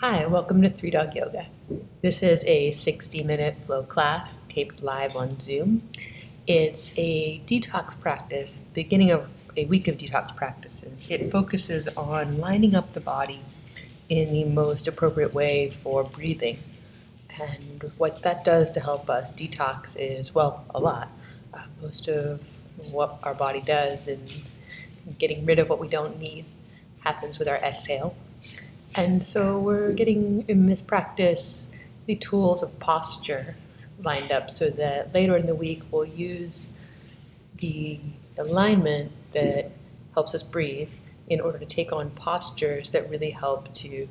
Hi, welcome to Three Dog Yoga. This is a 60 minute flow class taped live on Zoom. It's a detox practice, beginning of a week of detox practices. It focuses on lining up the body in the most appropriate way for breathing. And what that does to help us detox is, well, a lot. Uh, most of what our body does in getting rid of what we don't need happens with our exhale. And so we're getting in this practice the tools of posture lined up so that later in the week we'll use the alignment that helps us breathe in order to take on postures that really help to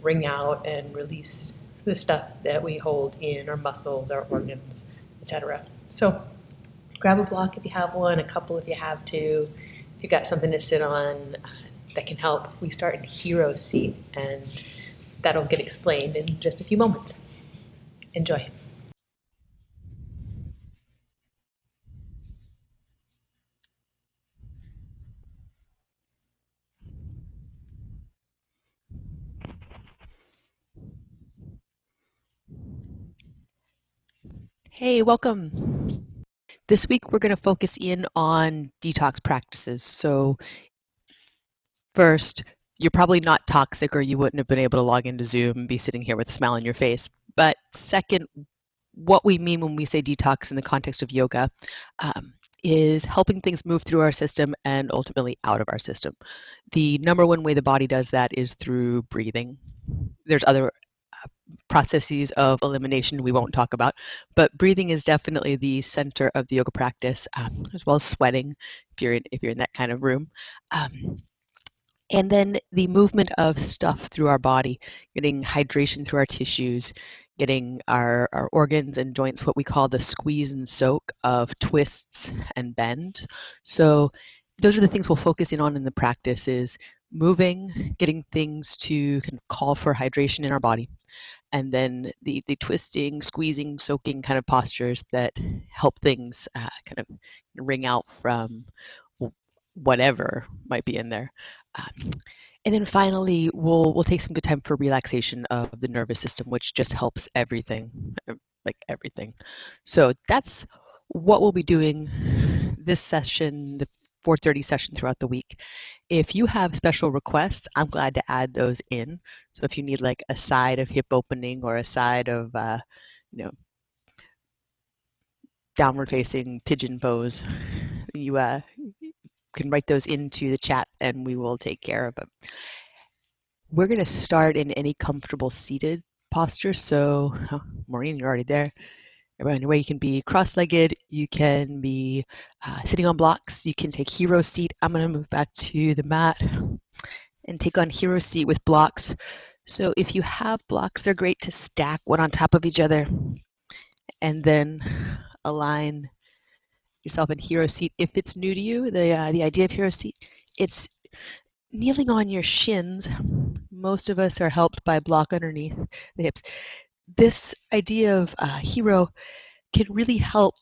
wring out and release the stuff that we hold in our muscles, our organs, etc. So grab a block if you have one, a couple if you have two. If you've got something to sit on that can help, we start in hero seat, and that'll get explained in just a few moments. Enjoy. Hey, welcome. This week we're going to focus in on detox practices. So, first, you're probably not toxic or you wouldn't have been able to log into Zoom and be sitting here with a smile on your face. But, second, what we mean when we say detox in the context of yoga um, is helping things move through our system and ultimately out of our system. The number one way the body does that is through breathing. There's other processes of elimination we won't talk about, but breathing is definitely the center of the yoga practice, um, as well as sweating if you're in, if you're in that kind of room. Um, and then the movement of stuff through our body, getting hydration through our tissues, getting our, our organs and joints what we call the squeeze and soak of twists and bends. So those are the things we'll focus in on in the practice is moving, getting things to kind of call for hydration in our body, and then the, the twisting, squeezing, soaking kind of postures that help things uh, kind of wring out from whatever might be in there. Um, and then finally, we'll we'll take some good time for relaxation of the nervous system, which just helps everything, like everything. So that's what we'll be doing this session, the 4.30 session throughout the week. If you have special requests, I'm glad to add those in. So if you need like a side of hip opening or a side of, uh, you know, downward facing pigeon pose, you uh, can write those into the chat and we will take care of them. We're going to start in any comfortable seated posture. So, oh, Maureen, you're already there anyway you can be cross-legged you can be uh, sitting on blocks you can take hero seat i'm going to move back to the mat and take on hero seat with blocks so if you have blocks they're great to stack one on top of each other and then align yourself in hero seat if it's new to you the uh, the idea of hero seat it's kneeling on your shins most of us are helped by block underneath the hips this idea of uh, hero can really help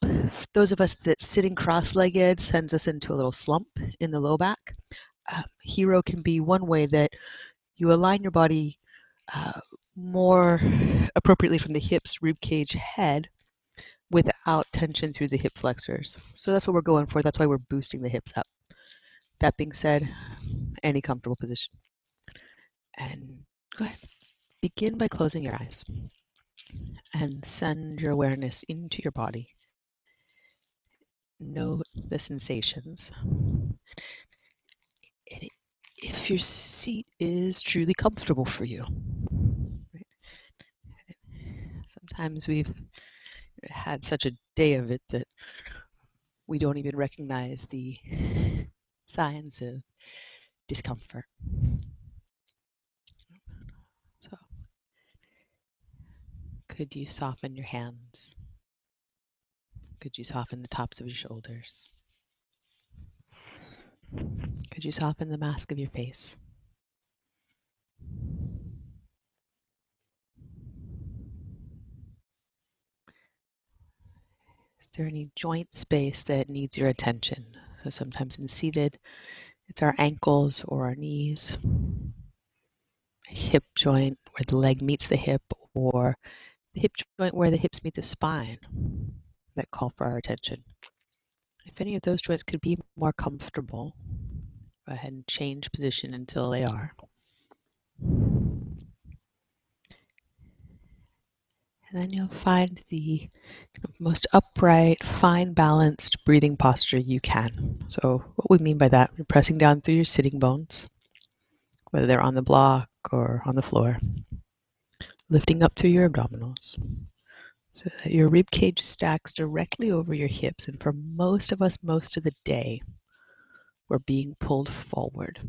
those of us that sitting cross-legged sends us into a little slump in the low back. Um, hero can be one way that you align your body uh, more appropriately from the hips, rib cage, head without tension through the hip flexors. So that's what we're going for. That's why we're boosting the hips up. That being said, any comfortable position. And go ahead. Begin by closing your eyes and send your awareness into your body. Note the sensations. If your seat is truly comfortable for you. Sometimes we've had such a day of it that we don't even recognize the signs of discomfort. So, could you soften your hands? Could you soften the tops of your shoulders? Could you soften the mask of your face? There any joint space that needs your attention? So sometimes in seated, it's our ankles or our knees, hip joint, where the leg meets the hip or the hip joint where the hips meet the spine that call for our attention. If any of those joints could be more comfortable, go ahead and change position until they are. And then you'll find the most upright, fine balanced breathing posture you can. So, what we mean by that, you're pressing down through your sitting bones, whether they're on the block or on the floor, lifting up through your abdominals so that your rib cage stacks directly over your hips. And for most of us, most of the day, we're being pulled forward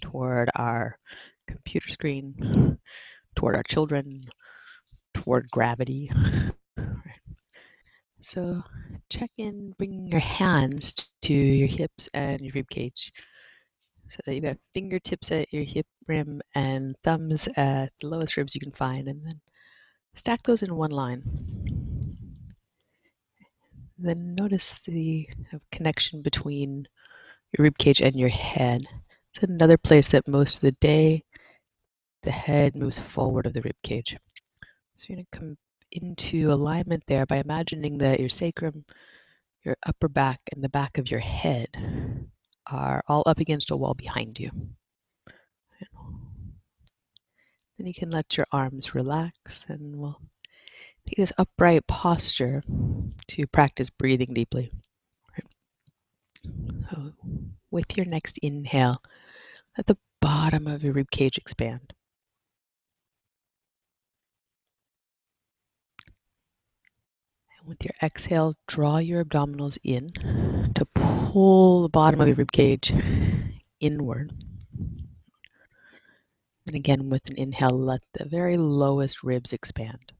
toward our computer screen, toward our children, toward gravity. So check in, bringing your hands to your hips and your rib cage. So that you've got fingertips at your hip rim and thumbs at the lowest ribs you can find, and then stack those in one line. Then notice the uh, connection between your rib cage and your head. It's another place that most of the day the head moves forward of the rib cage. So you're going to come into alignment there by imagining that your sacrum, your upper back, and the back of your head are all up against a wall behind you. Then you can let your arms relax and we'll take this upright posture to practice breathing deeply. So with your next inhale, let the bottom of your rib cage expand. With your exhale, draw your abdominals in to pull the bottom of your rib cage inward. And again, with an inhale, let the very lowest ribs expand.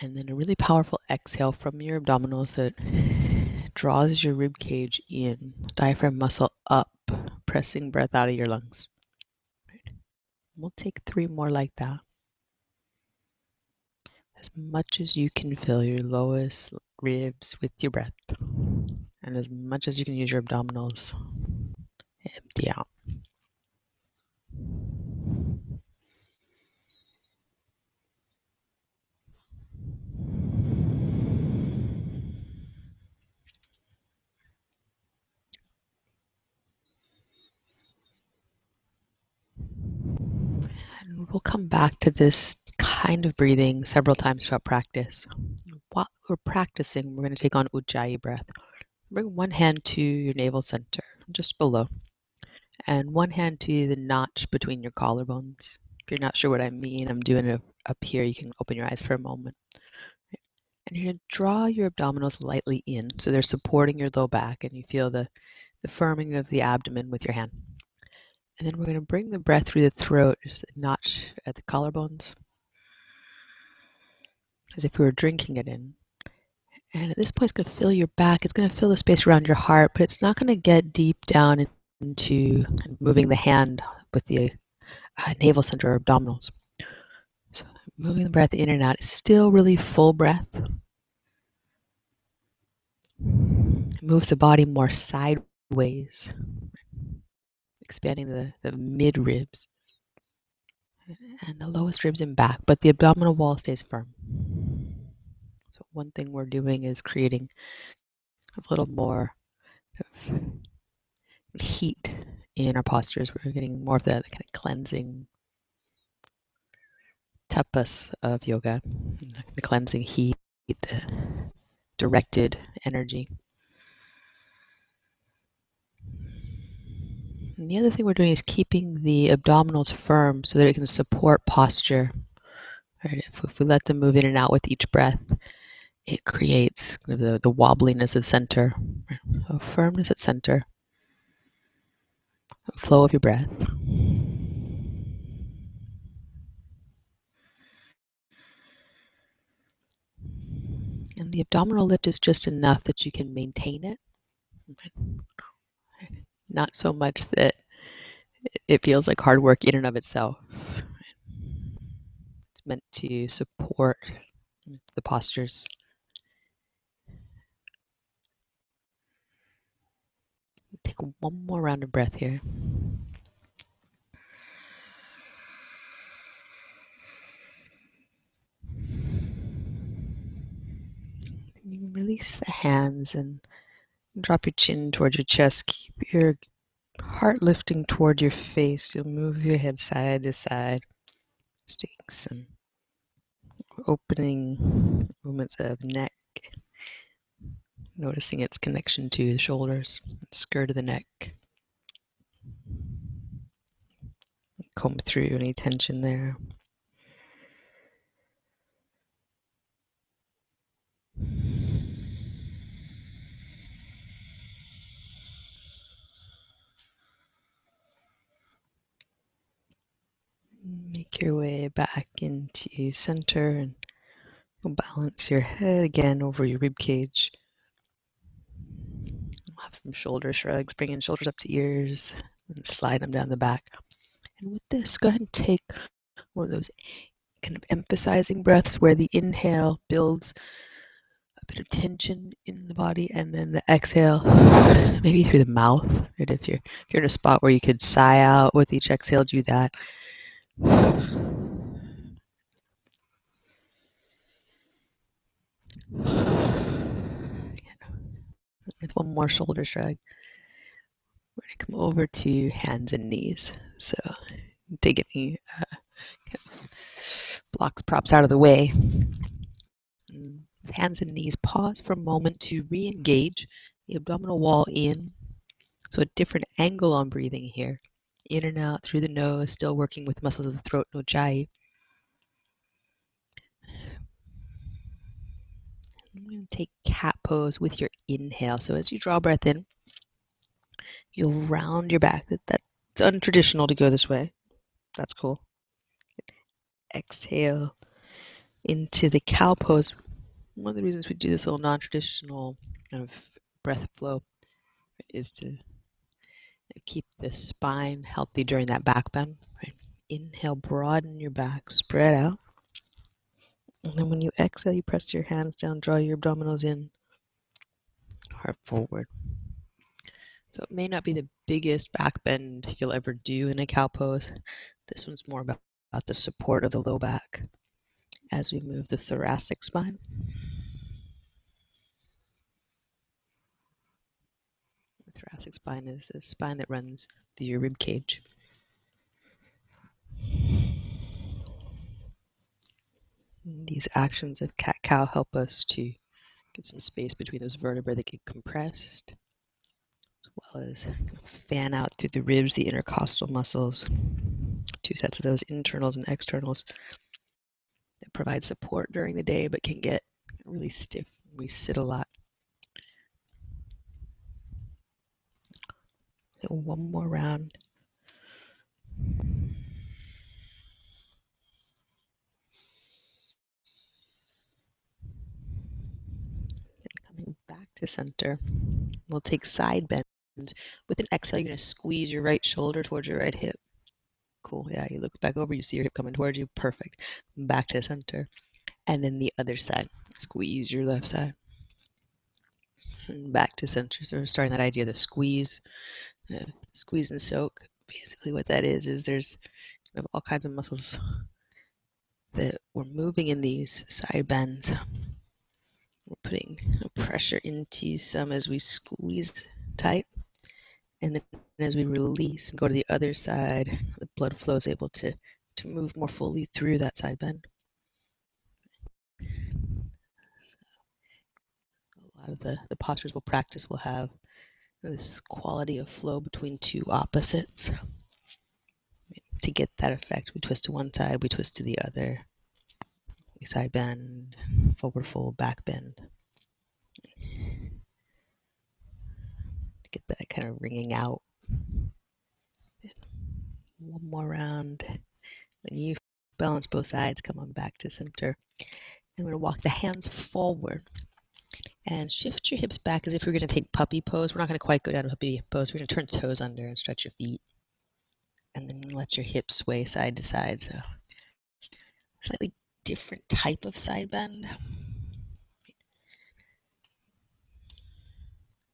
And then a really powerful exhale from your abdominals that draws your rib cage in, diaphragm muscle up, pressing breath out of your lungs. We'll take three more like that as much as you can fill your lowest ribs with your breath, and as much as you can use your abdominals, empty out. And we'll come back to this kind of breathing several times throughout practice. While we're practicing, we're going to take on Ujjayi breath. Bring one hand to your navel center, just below, and one hand to the notch between your collarbones. If you're not sure what I mean, I'm doing it up here. You can open your eyes for a moment. And you're going to draw your abdominals lightly in so they're supporting your low back and you feel the, the firming of the abdomen with your hand. And then we're going to bring the breath through the throat, just a notch at the collarbones, as if we were drinking it in. And at this point, it's going to fill your back. It's going to fill the space around your heart, but it's not going to get deep down into moving the hand with the uh, navel center or abdominals. So moving the breath in and out is still really full breath. It moves the body more sideways, expanding the, the mid ribs and the lowest ribs and back, but the abdominal wall stays firm. So one thing we're doing is creating a little more heat in our postures. We're getting more of that kind of cleansing tapas of yoga, the cleansing heat, the directed energy. And the other thing we're doing is keeping the abdominals firm so that it can support posture. Right? If, if we let them move in and out with each breath, it creates the, the wobbliness of center, so firmness at center, flow of your breath. And the abdominal lift is just enough that you can maintain it not so much that it feels like hard work in and of itself. It's meant to support the postures. Take one more round of breath here. You release the hands and drop your chin towards your chest. Keep your heart lifting toward your face. You'll move your head side to side. Just taking some opening movements of the neck. Noticing its connection to the shoulders, skirt of the neck. Comb through any tension there. Make your back into center and you'll balance your head again over your rib cage. Have some shoulder shrugs, bringing shoulders up to ears and slide them down the back. And with this, go ahead and take one of those kind of emphasizing breaths where the inhale builds a bit of tension in the body and then the exhale maybe through the mouth if you're if you're in a spot where you could sigh out with each exhale do that with one more shoulder shrug we're going to come over to hands and knees. So take any uh, blocks props out of the way. Hands and knees pause for a moment to re-engage the abdominal wall in. So a different angle on breathing here. In and out through the nose, still working with muscles of the throat, no jai. Take cat pose with your inhale. So as you draw breath in, you'll round your back. That's untraditional to go this way. That's cool. Exhale into the cow pose. One of the reasons we do this little non-traditional kind of breath flow is to Keep the spine healthy during that back bend. Right. Inhale, broaden your back, spread out. And then when you exhale, you press your hands down, draw your abdominals in, forward. So it may not be the biggest back bend you'll ever do in a cow pose. This one's more about, about the support of the low back as we move the thoracic spine. The thoracic spine is the spine that runs through your rib cage. These actions of cat cow help us to get some space between those vertebrae that get compressed, as well as fan out through the ribs, the intercostal muscles, two sets of those internals and externals that provide support during the day but can get really stiff. We sit a lot. one more round. Center, we'll take side bend. With an exhale, you're going to squeeze your right shoulder towards your right hip. Cool. Yeah, you look back over, you see your hip coming towards you. Perfect. Back to center. And then the other side. Squeeze your left side. And back to center. So we're starting that idea of the squeeze squeeze and soak. Basically, what that is is there's kind of all kinds of muscles that we're moving in these side bends. We're putting pressure into some as we squeeze tight, and then as we release and go to the other side, the blood flow is able to to move more fully through that side bend. A lot of the, the postures we'll practice will have this quality of flow between two opposites. To get that effect, we twist to one side, we twist to the other. Side bend, forward fold, back bend. Get that kind of wringing out. One more round. When you balance both sides, come on back to center. And we're to walk the hands forward and shift your hips back as if you're going to take puppy pose. We're not going to quite go down to puppy pose. We're going to turn toes under and stretch your feet. And then let your hips sway side to side. So slightly different type of side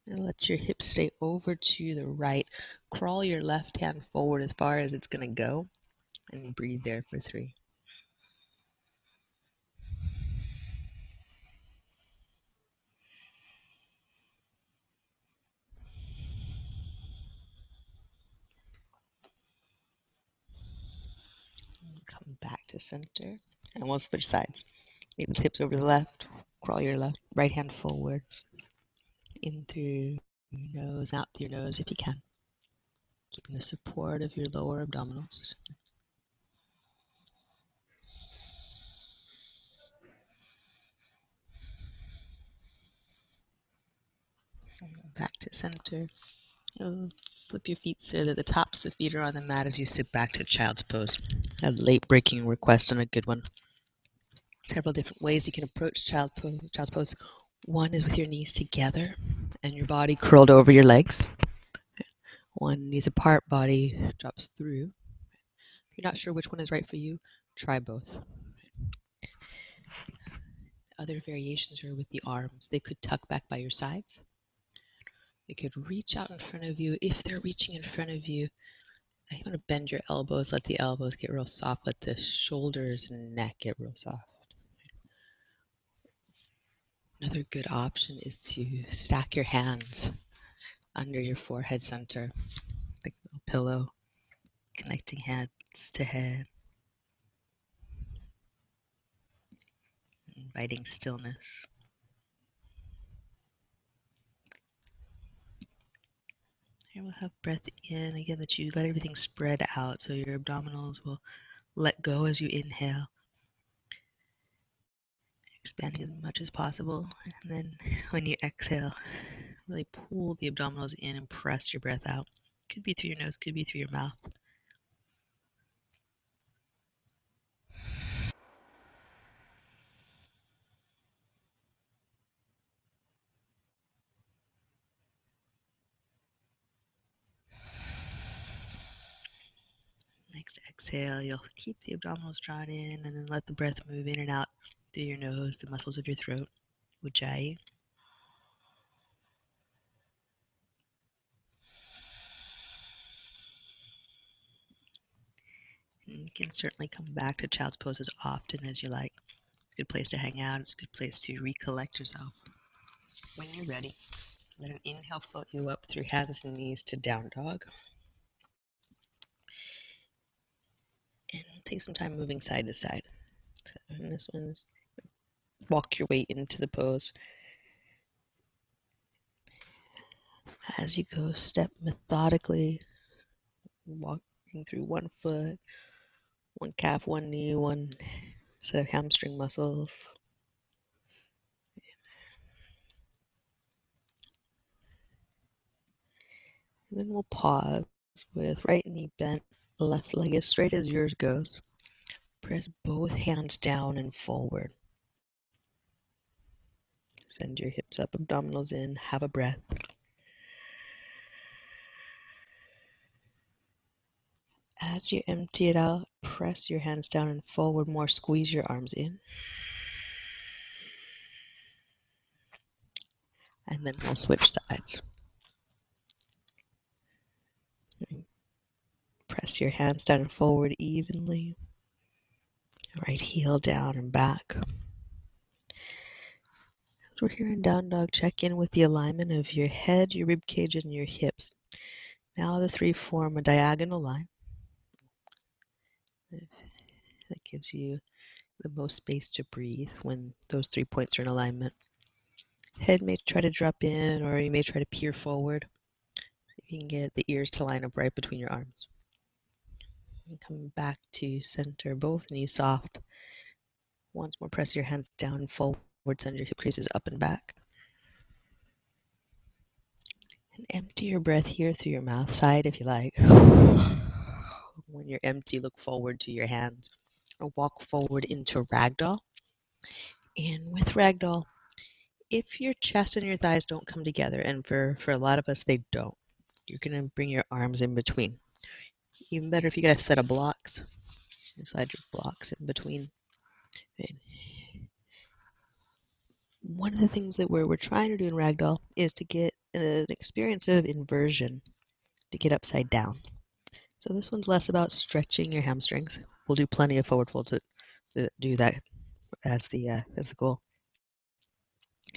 And let your hips stay over to the right. Crawl your left hand forward as far as it's going to go and breathe there for three. come back to center. And we'll switch sides. Maybe the hips over the left. Crawl your left right hand forward. In through your nose, out through your nose if you can. Keeping the support of your lower abdominals. Back to center. Flip your feet so that the tops of the feet are on the mat as you sit back to child's pose. A late breaking request and a good one. Several different ways you can approach child pose, child's pose. One is with your knees together and your body curled over your legs. One knees apart, body drops through. If you're not sure which one is right for you, try both. Other variations are with the arms. They could tuck back by your sides. They could reach out in front of you. If they're reaching in front of you, I want to bend your elbows, let the elbows get real soft, let the shoulders and neck get real soft. Another good option is to stack your hands under your forehead center, like a pillow, connecting hands to head, inviting stillness. We'll have breath in again that you let everything spread out so your abdominals will let go as you inhale expanding as much as possible. And then when you exhale, really pull the abdominals in and press your breath out. Could be through your nose, could be through your mouth. Next exhale, you'll keep the abdominals drawn in and then let the breath move in and out through your nose, the muscles of your throat, ujjayi. you can certainly come back to child's pose as often as you like. It's a good place to hang out. It's a good place to recollect yourself. When you're ready, let an inhale float you up through hands and knees to down dog. And take some time moving side to side. So, and this one's walk your way into the pose. As you go, step methodically, walking through one foot, one calf, one knee, one set of hamstring muscles. And then we'll pause with right knee bent, left leg as straight as yours goes. Press both hands down and forward. Send your hips up, abdominals in, have a breath. As you empty it out, press your hands down and forward more, squeeze your arms in. And then we'll switch sides. Press your hands down and forward evenly. Right heel down and back. As we're here in down dog, check in with the alignment of your head, your rib cage, and your hips. Now the three form a diagonal line. That gives you the most space to breathe when those three points are in alignment. Head may try to drop in, or you may try to peer forward. So you can get the ears to line up right between your arms. And come back to center, both knees soft. Once more, press your hands down forward, send your hip creases up and back. And empty your breath here through your mouth side if you like. When you're empty, look forward to your hands or walk forward into ragdoll. And with ragdoll, if your chest and your thighs don't come together, and for, for a lot of us, they don't, you're going to bring your arms in between. Even better if you got a set of blocks, slide your blocks in between. And one of the things that we're, we're trying to do in ragdoll is to get an experience of inversion, to get upside down. So this one's less about stretching your hamstrings. We'll do plenty of forward folds that do that as the uh, as the goal.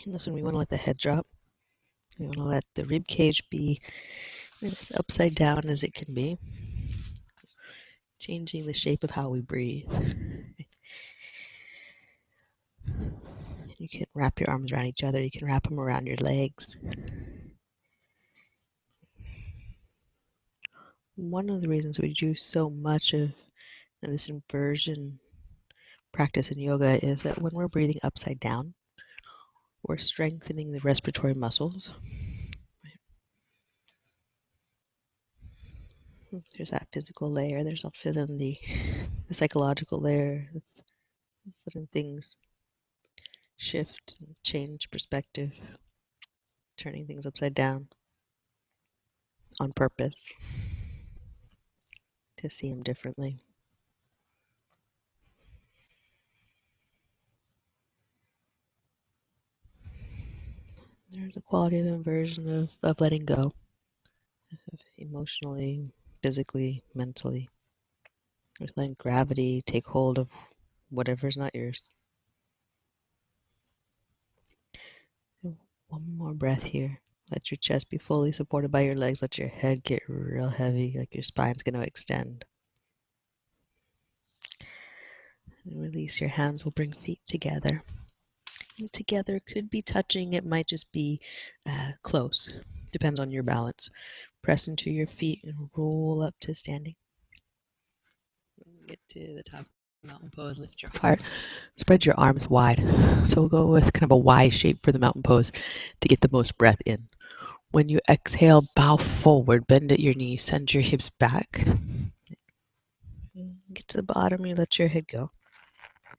And this one, we want to let the head drop. We want to let the rib cage be as upside down as it can be. Changing the shape of how we breathe. You can wrap your arms around each other, you can wrap them around your legs. One of the reasons we do so much of this inversion practice in yoga is that when we're breathing upside down, we're strengthening the respiratory muscles. There's that physical layer. There's also then the, the psychological layer, letting things shift change perspective, turning things upside down on purpose to see them differently. There's a quality of inversion of, of letting go, of emotionally, physically, mentally. Just letting gravity take hold of whatever's not yours. One more breath here. Let your chest be fully supported by your legs. Let your head get real heavy, like your spine's going to extend. And release your hands. We'll bring feet together together could be touching it might just be uh, close depends on your balance press into your feet and roll up to standing. Get to the top of mountain pose lift your heart. Spread your arms wide. So we'll go with kind of a y shape for the mountain pose to get the most breath in. When you exhale bow forward bend at your knees send your hips back. Get to the bottom you let your head go.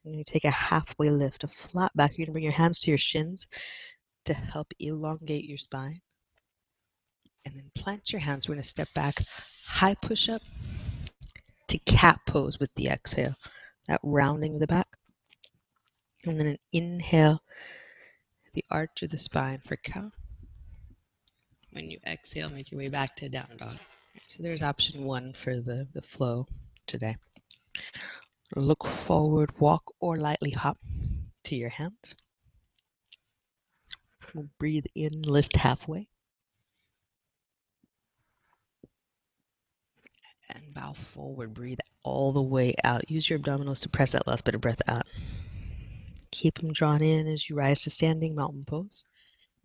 And you take a halfway lift, a flat back. You're going to bring your hands to your shins to help elongate your spine. And then plant your hands. We're going to step back, high push up to cat pose with the exhale, that rounding of the back. And then an inhale, the arch of the spine for cow. When you exhale, make your way back to down dog. So there's option one for the, the flow today. Look forward, walk, or lightly hop to your hands. Breathe in, lift halfway. And bow forward. Breathe all the way out. Use your abdominals to press that last bit of breath out. Keep them drawn in as you rise to standing mountain pose.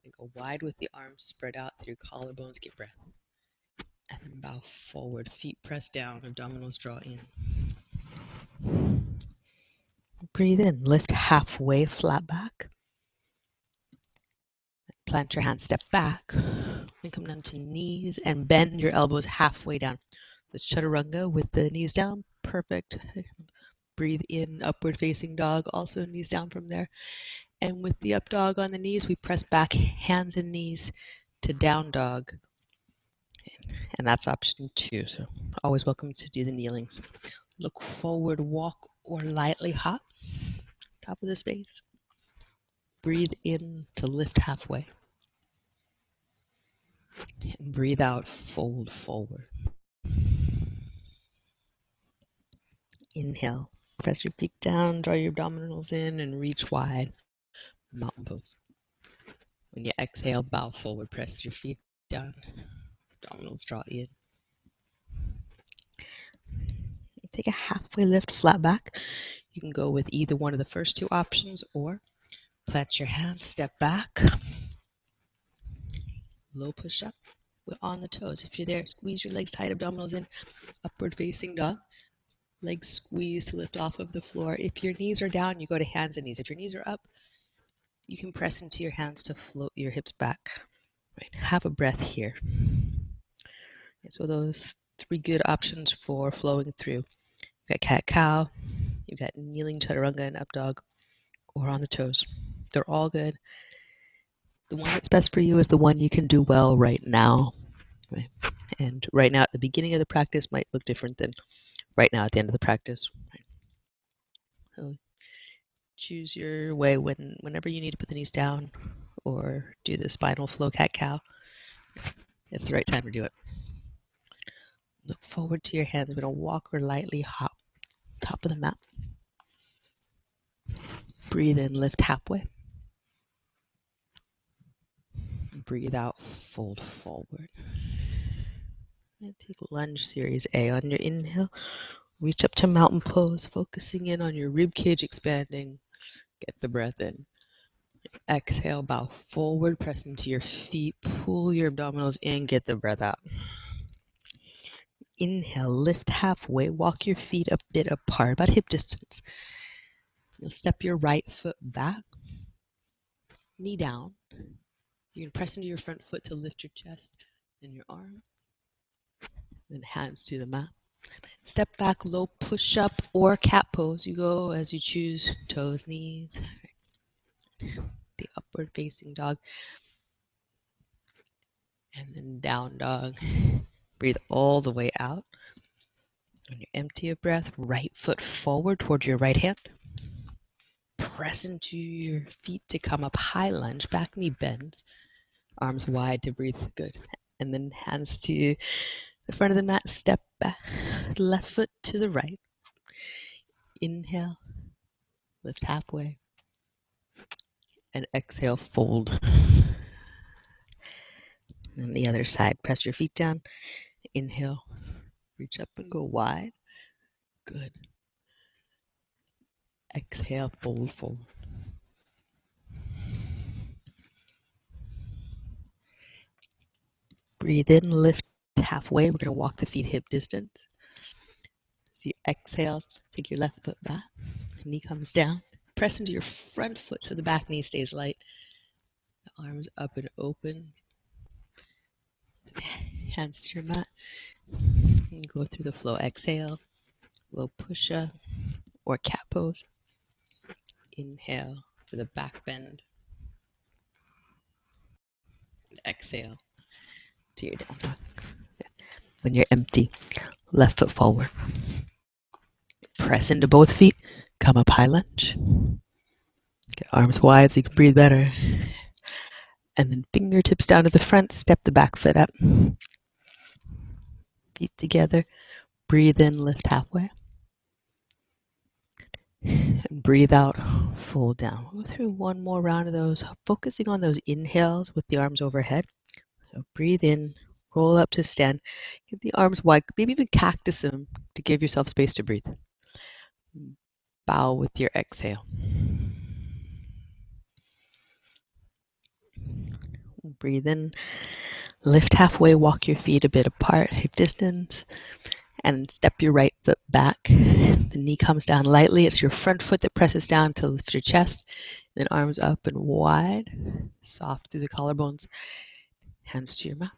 And Go wide with the arms spread out through collarbones. Get breath. And then bow forward. Feet press down. Abdominals draw in. Breathe in, lift halfway, flat back. Plant your hands, step back. And come down to knees and bend your elbows halfway down. The chaturanga with the knees down, perfect. Breathe in, upward facing dog, also knees down from there. And with the up dog on the knees, we press back hands and knees to down dog. And that's option two. So always welcome to do the kneelings. Look forward, walk, or lightly hop. Top of the space. Breathe in to lift halfway. And breathe out, fold forward. Inhale. Press your peak down, draw your abdominals in, and reach wide. Mountain pose. When you exhale, bow forward, press your feet down. Abdominals draw in. take a halfway lift flat back. You can go with either one of the first two options or plant your hands, step back, low push up. We're on the toes. If you're there, squeeze your legs tight, abdominals in, upward facing dog. Legs squeeze to lift off of the floor. If your knees are down, you go to hands and knees. If your knees are up, you can press into your hands to float your hips back. Right. Have a breath here. So those three good options for flowing through You've got cat cow, you've got kneeling chaturanga and up dog, or on the toes. They're all good. The one that's best for you is the one you can do well right now. Right? And right now, at the beginning of the practice, might look different than right now at the end of the practice. So choose your way when whenever you need to put the knees down or do the spinal flow cat cow. It's the right time to do it. Look forward to your hands. We're going to walk or lightly hop top of the mat. Breathe in, lift halfway. Breathe out, fold forward. And take lunge series A on your inhale. Reach up to mountain pose, focusing in on your rib cage expanding. Get the breath in. Exhale, bow forward, press into your feet, pull your abdominals in, get the breath out. Inhale, lift halfway, walk your feet a bit apart, about hip distance. You'll step your right foot back, knee down. You can press into your front foot to lift your chest and your arm. Then hands to the mat. Step back, low push up or cat pose. You go as you choose, toes, knees. The upward facing dog. And then down dog. Breathe all the way out. When you empty your breath, right foot forward toward your right hand. Press into your feet to come up high lunge, back knee bends, arms wide to breathe good. And then hands to the front of the mat, step back, left foot to the right. Inhale, lift halfway, and exhale, fold. And the other side, press your feet down. Inhale, reach up and go wide. Good. Exhale, fold, fold. Breathe in, lift halfway. We're going to walk the feet hip distance. So you exhale, take your left foot back, knee comes down. Press into your front foot so the back knee stays light. The arms up and open. Hands to your mat. And go through the flow. Exhale, low push up or cat pose. Inhale for the back bend. Exhale to your down dog. When you're empty, left foot forward. Press into both feet. Come up high lunge. Get arms wide so you can breathe better. And then fingertips down to the front. Step the back foot up. Feet together. Breathe in, lift halfway. And breathe out, fold down. We'll go through one more round of those, focusing on those inhales with the arms overhead. So breathe in, roll up to stand. Get the arms wide, maybe even cactus them to give yourself space to breathe. Bow with your exhale. Breathe in, lift halfway, walk your feet a bit apart, hip distance, and step your right foot back. The knee comes down lightly. It's your front foot that presses down to lift your chest. Then arms up and wide, soft through the collarbones. Hands to your mat.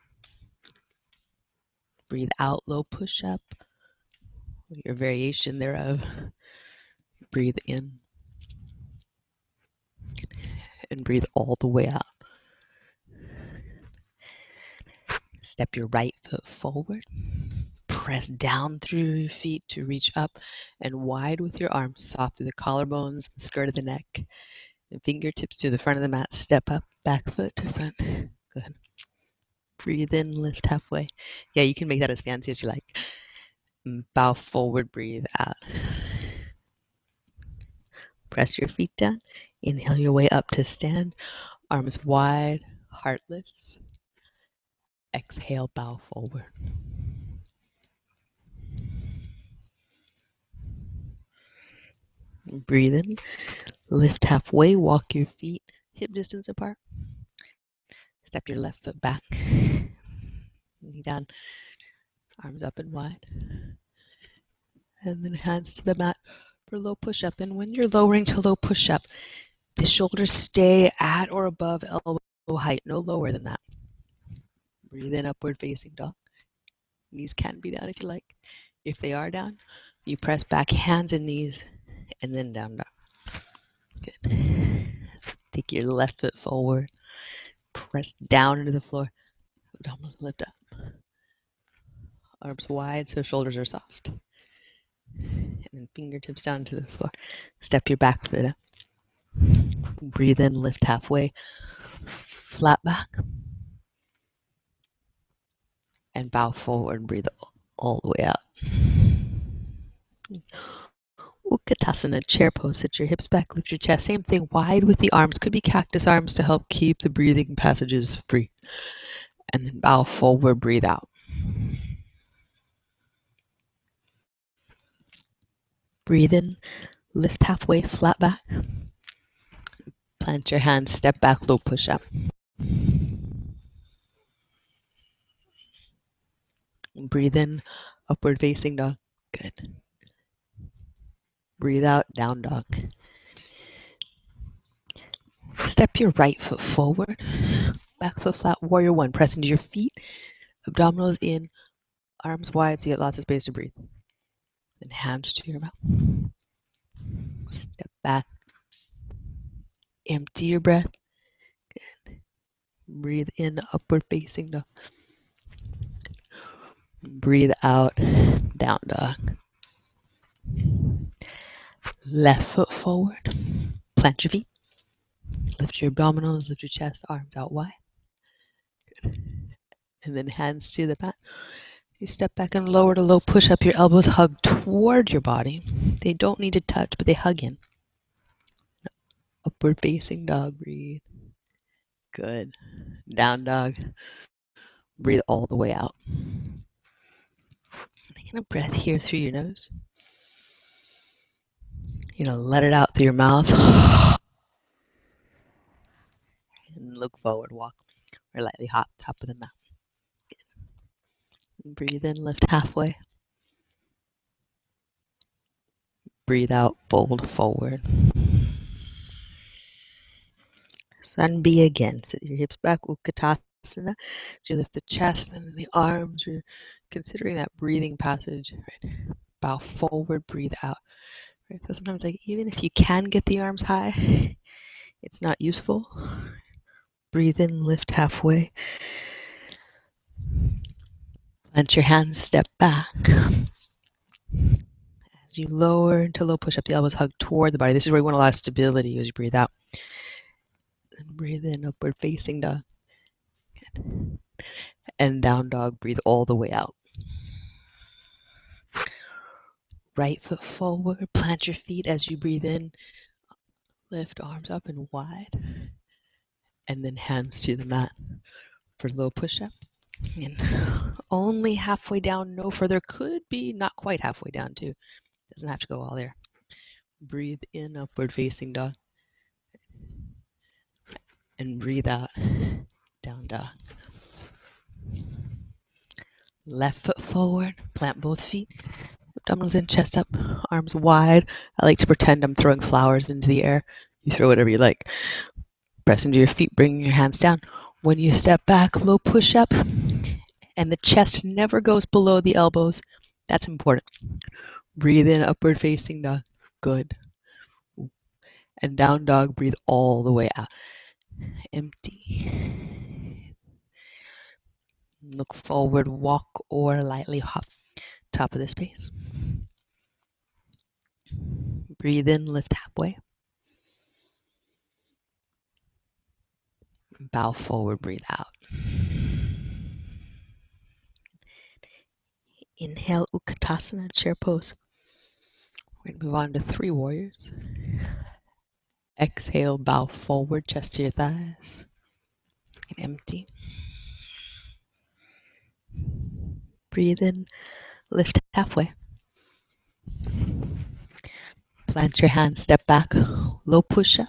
Breathe out, low push up, your variation thereof. Breathe in and breathe all the way out. Step your right foot forward. Press down through your feet to reach up and wide with your arms, soft through the collarbones, the skirt of the neck. and fingertips to the front of the mat. Step up, back foot to front. Good. Breathe in, lift halfway. Yeah, you can make that as fancy as you like. Mm, bow forward, breathe out. Press your feet down. Inhale your way up to stand. Arms wide, heart lifts. Exhale, bow forward. Breathe in, lift halfway, walk your feet hip distance apart. Step your left foot back, knee down, arms up and wide. And then hands to the mat for low push up. And when you're lowering to low push up, the shoulders stay at or above elbow height, no lower than that. Breathe in, upward facing dog. Knees can be down if you like. If they are down, you press back hands and knees and then down dog. Good. Take your left foot forward. Press down into the floor. Abdominals lift up. Arms wide so shoulders are soft. And then fingertips down to the floor. Step your back foot up. Breathe in, lift halfway. Flat back. And bow forward. Breathe all the way out. Utkatasana, chair pose. Sit your hips back, lift your chest. Same thing, wide with the arms. Could be cactus arms to help keep the breathing passages free. And then bow forward, breathe out. Breathe in, lift halfway, flat back. Plant your hands, step back, low push up. Breathe in, upward facing dog. Good. Breathe out, down dog. Step your right foot forward, back foot flat, warrior one. Press into your feet, abdominals in, arms wide so you get lots of space to breathe. Then hands to your mouth. Step back. Empty your breath. Good. Breathe in, upward facing dog. Breathe out, down dog. Left foot forward. Plant your feet. Lift your abdominals, lift your chest, arms out wide. Good. And then hands to the back. You step back and lower to low, push up your elbows, hug toward your body. They don't need to touch, but they hug in. Upward facing dog, breathe. Good. Down dog. Breathe all the way out. Taking a breath here through your nose. You know, let it out through your mouth. and look forward, walk or lightly hop top of the mouth. Breathe in, lift halfway. Breathe out, fold forward. Sun B again. Sit your hips back, Utkatasana. As you lift the chest and the arms, you're considering that breathing passage. Right? Bow forward, breathe out. Right? So sometimes, like even if you can get the arms high, it's not useful. Breathe in, lift halfway. Plant your hands, step back. As you lower into low push up, the elbows hug toward the body. This is where you want a lot of stability as you breathe out. And breathe in, upward facing dog. Good. And down dog, breathe all the way out. Right foot forward, plant your feet as you breathe in. Lift arms up and wide. And then hands to the mat for low push up. And only halfway down, no further. Could be not quite halfway down, too. Doesn't have to go all there. Breathe in, upward facing dog. And breathe out, down dog. Left foot forward, plant both feet. Abdominals in, chest up, arms wide. I like to pretend I'm throwing flowers into the air. You throw whatever you like. Press into your feet, bringing your hands down. When you step back, low push up, and the chest never goes below the elbows. That's important. Breathe in, upward facing dog. Good. And down dog, breathe all the way out. Empty. Look forward, walk, or lightly hop. Top of the space. Breathe in, lift halfway. Bow forward, breathe out. Inhale, Utkatasana, chair pose. We're going to move on to three warriors. Exhale, bow forward, chest to your thighs. And empty. Breathe in, lift halfway. Plant your hand, step back, low push up.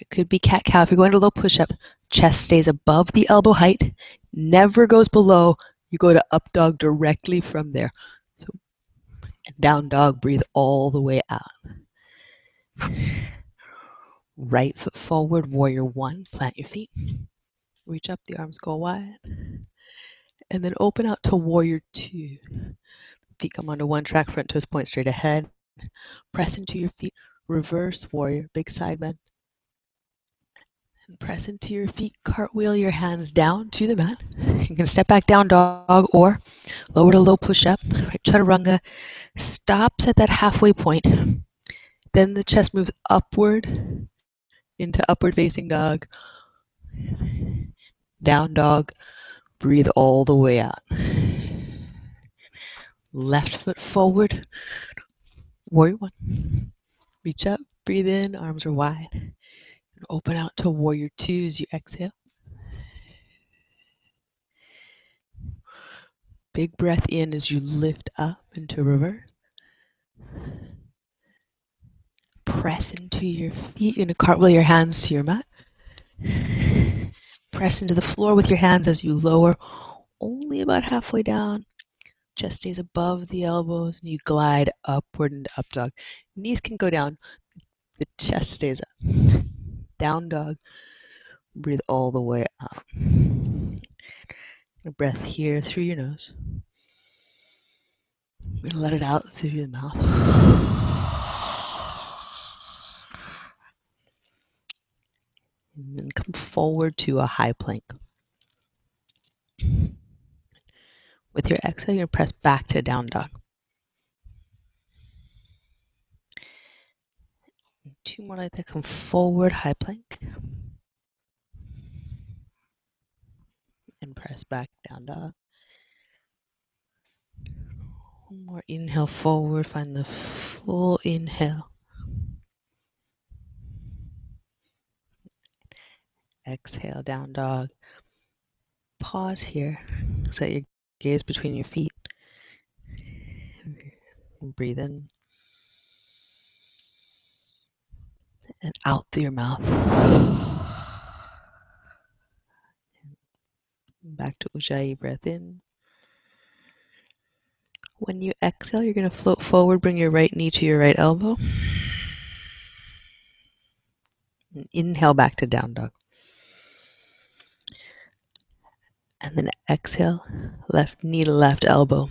It could be cat cow. If you're going to low push up, chest stays above the elbow height, never goes below. You go to up dog directly from there. So down dog, breathe all the way out. Right foot forward, warrior one, plant your feet. Reach up, the arms go wide. And then open out to warrior two. Feet come onto one track, front toes point straight ahead. Press into your feet, reverse warrior, big side bend. And press into your feet, cartwheel your hands down to the mat. You can step back down dog or lower to low push up. Right, chaturanga stops at that halfway point. Then the chest moves upward into upward facing dog. Down dog. Breathe all the way out. Left foot forward. Warrior one. Reach up, breathe in, arms are wide. Open out to warrior two as you exhale. Big breath in as you lift up into reverse. press into your feet. Going to cartwheel your hands to your mat. Press into the floor with your hands as you lower only about halfway down. Chest stays above the elbows and you glide upward into up dog. Knees can go down. The chest stays up. Down dog. Breathe all the way out. A breath here through your nose. Let it out through your mouth. And then come forward to a high plank. With your exhale, you're press back to down dog. Two more like that. Come forward, high plank. And press back down dog. One more inhale forward. Find the full inhale. Exhale, down dog. Pause here. Set your gaze between your feet. Breathe in. And out through your mouth. Back to Ujjayi, breath in. When you exhale, you're going to float forward, bring your right knee to your right elbow. And inhale back to down dog. And then exhale, left knee to left elbow.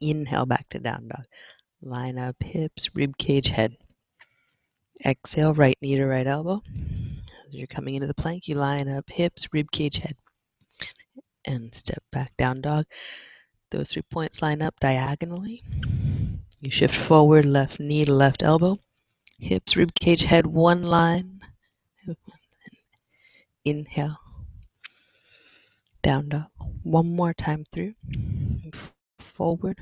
Inhale back to down dog. Line up hips, rib cage, head. Exhale, right knee to right elbow. As you're coming into the plank, you line up hips, rib cage, head. And step back down dog. Those three points line up diagonally. You shift forward, left knee to left elbow. Hips, rib cage, head, one line. Inhale. Down dog. One more time through. Forward.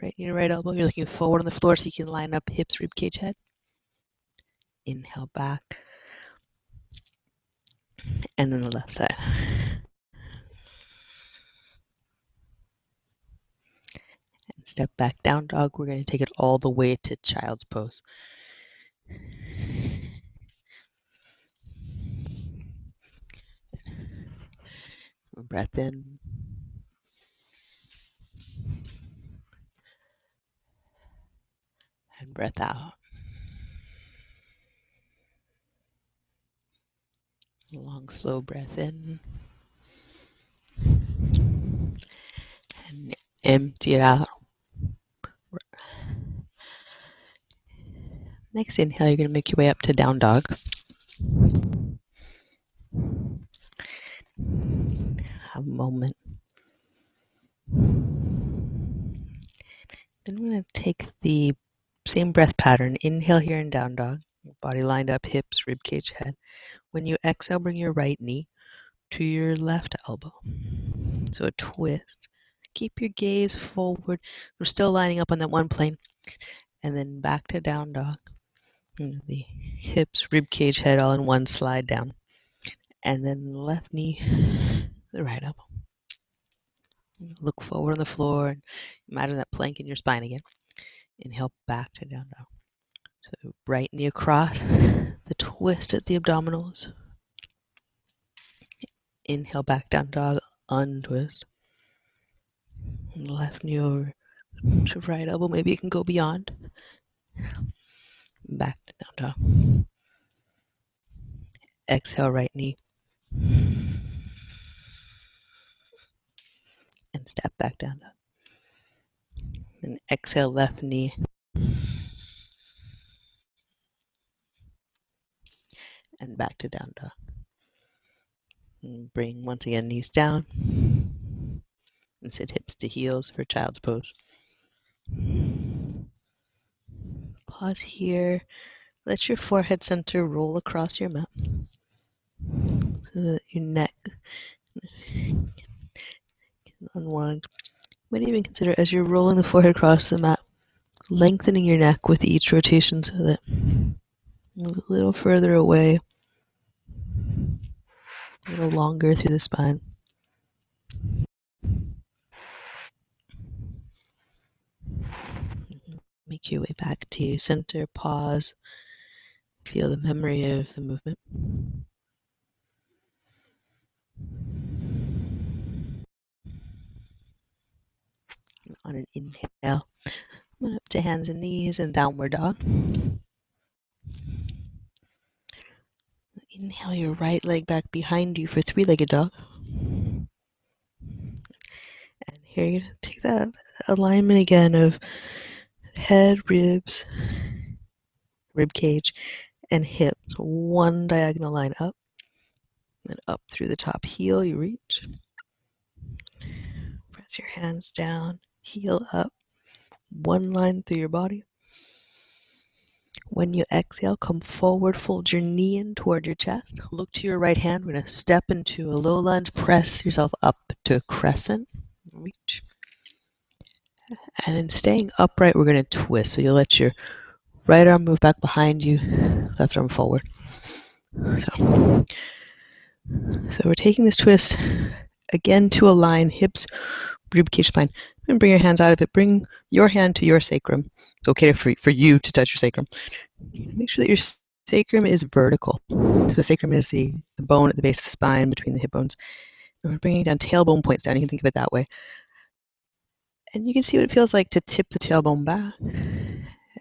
Right knee right elbow. You're looking forward on the floor so you can line up hips, rib cage, head. Inhale back. And then the left side. And step back down dog. We're going to take it all the way to child's pose. Breath in. And breath out. Long, slow breath in. And empty it out. Next inhale, you're going to make your way up to down dog. Have a moment. Then we're going to take the same breath pattern. Inhale here in down dog. Body lined up, hips, rib cage, head. When you exhale, bring your right knee to your left elbow. So a twist. Keep your gaze forward. We're still lining up on that one plane. And then back to down dog. And the hips, rib cage, head all in one slide down. And then left knee, the right elbow. Look forward on the floor and imagine that plank in your spine again. Inhale back to down dog. So right knee across, the twist at the abdominals. Inhale back down dog, untwist. Left knee over to right elbow. Maybe you can go beyond. Back to down dog. Exhale, right knee. And step back down. And exhale, left knee. and back to down dog. And bring once again knees down and sit hips to heels for child's pose. Pause here. Let your forehead center roll across your mat so that your neck unwind. Might even consider as you're rolling the forehead across the mat, lengthening your neck with each rotation so that move a little further away, a little longer through the spine. Mm-hmm. make your way back to center, pause, feel the memory of the movement. On an inhale, come up to hands and knees and downward dog. Inhale your right leg back behind you for three legged dog. And here you take that alignment again of head, ribs, rib cage, and hips. One diagonal line up, then up through the top heel. You reach. Press your hands down, heel up, one line through your body. When you exhale, come forward, fold your knee in toward your chest. Look to your right hand. We're going to step into a low lunge, press yourself up to a crescent. Reach. And then staying upright, we're going to twist. So you'll let your right arm move back behind you, left arm forward. So, so we're taking this twist again to align hips, rib cage, spine. And bring your hands out of it. Bring your hand to your sacrum. It's okay for, for you to touch your sacrum. Make sure that your sacrum is vertical. So the sacrum is the, the bone at the base of the spine between the hip bones. And we're bringing down tailbone points down. You can think of it that way. And you can see what it feels like to tip the tailbone back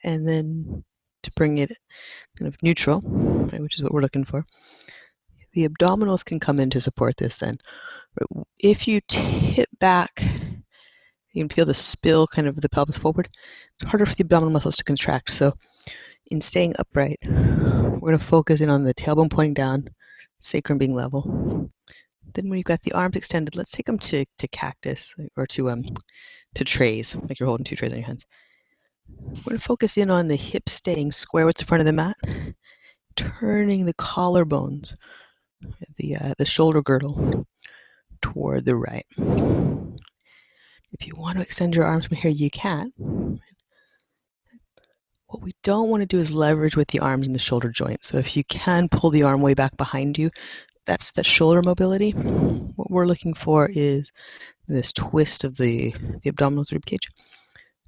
and then to bring it kind of neutral, right, which is what we're looking for. The abdominals can come in to support this then. If you tip back you can feel the spill kind of the pelvis forward. It's harder for the abdominal muscles to contract. So, in staying upright, we're going to focus in on the tailbone pointing down, sacrum being level. Then, when you've got the arms extended, let's take them to, to cactus or to um to trays, like you're holding two trays on your hands. We're going to focus in on the hips staying square with the front of the mat, turning the collarbones, the uh, the shoulder girdle toward the right. If you want to extend your arms from here, you can. What we don't want to do is leverage with the arms and the shoulder joint. So if you can pull the arm way back behind you, that's that shoulder mobility. What we're looking for is this twist of the, the abdominals rib cage.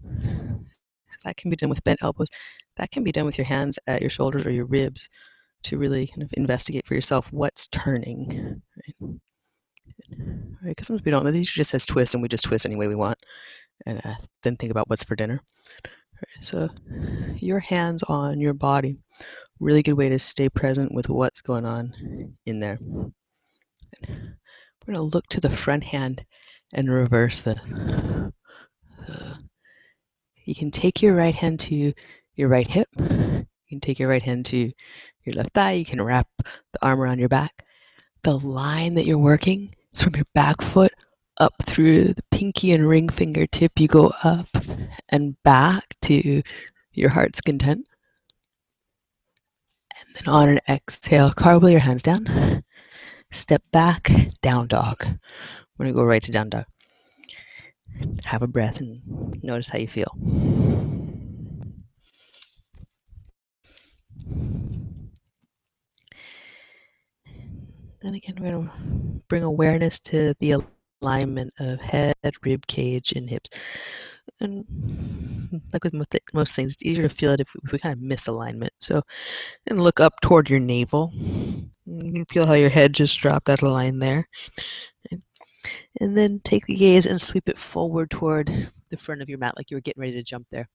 So that can be done with bent elbows. That can be done with your hands at your shoulders or your ribs to really kind of investigate for yourself what's turning. Right? Right? Because sometimes we don't. It usually just says twist, and we just twist any way we want, and uh, then think about what's for dinner. Right, so, your hands on your body, really good way to stay present with what's going on in there. We're going to look to the front hand and reverse the. Uh, you can take your right hand to your right hip. You can take your right hand to your left thigh. You can wrap the arm around your back. The line that you're working it's from your back foot up through the pinky and ring fingertip. You go up and back to your heart's content. And then on an exhale, cartwheel your hands down. Step back, down dog. We're going to go right to down dog. Have a breath and notice how you feel. Then again, we're going to bring awareness to the alignment of head, rib cage, and hips. And like with most things, it's easier to feel it if we, if we kind of miss alignment. So, and look up toward your navel. You can feel how your head just dropped out of line there. And then take the gaze and sweep it forward toward the front of your mat, like you were getting ready to jump there.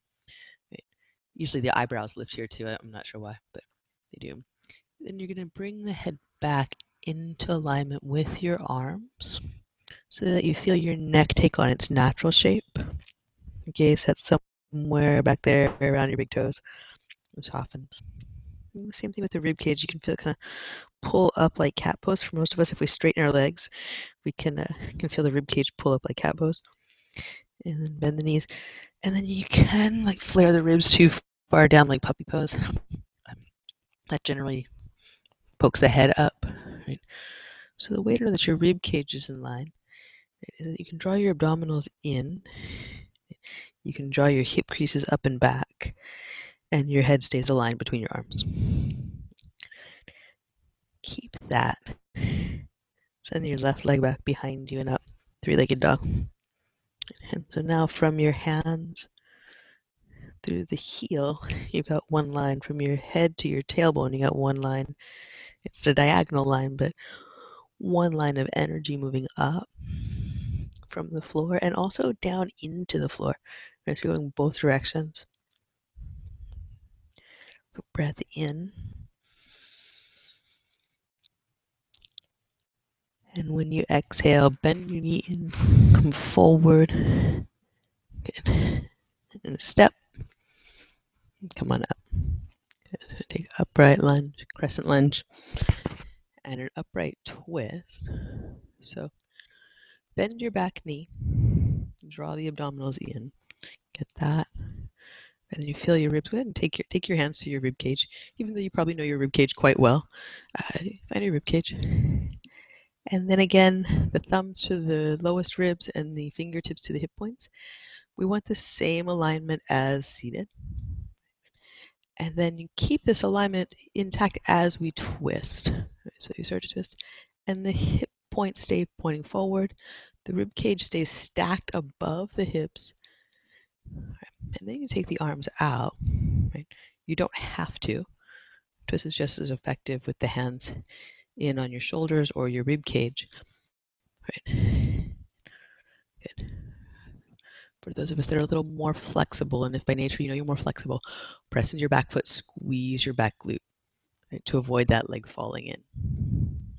Usually the eyebrows lift here too. I'm not sure why, but they do. Then you're going to bring the head back into alignment with your arms so that you feel your neck take on its natural shape. Gaze sets somewhere back there around your big toes. It softens. And the same thing with the rib cage. You can feel it kind of pull up like cat pose. For most of us, if we straighten our legs, we can uh, can feel the rib cage pull up like cat pose. And then bend the knees, and then you can like flare the ribs too far down like puppy pose. that generally pokes the head up right? So the way to know that your rib cage is in line right, is that you can draw your abdominals in, you can draw your hip creases up and back, and your head stays aligned between your arms. Keep that. Send your left leg back behind you and up, three-legged dog. And so now from your hands, through the heel, you've got one line from your head to your tailbone. You got one line. It's a diagonal line, but one line of energy moving up from the floor and also down into the floor. Right, so going both directions. Breath in. And when you exhale, bend your knee and come forward. Good. And step. Come on. Take upright lunge, crescent lunge, and an upright twist. So bend your back knee. Draw the abdominals in. Get that. And then you feel your ribs. Go ahead and take your take your hands to your rib cage, even though you probably know your rib cage quite well. Uh, find your rib cage. And then again, the thumbs to the lowest ribs and the fingertips to the hip points. We want the same alignment as seated. And then you keep this alignment intact as we twist. So you start to twist, and the hip points stay pointing forward. The rib cage stays stacked above the hips. And then you take the arms out. Right? You don't have to. Twist is just as effective with the hands in on your shoulders or your rib cage. Right. For those of us that are a little more flexible, and if by nature you know you're more flexible, press into your back foot, squeeze your back glute right, to avoid that leg falling in.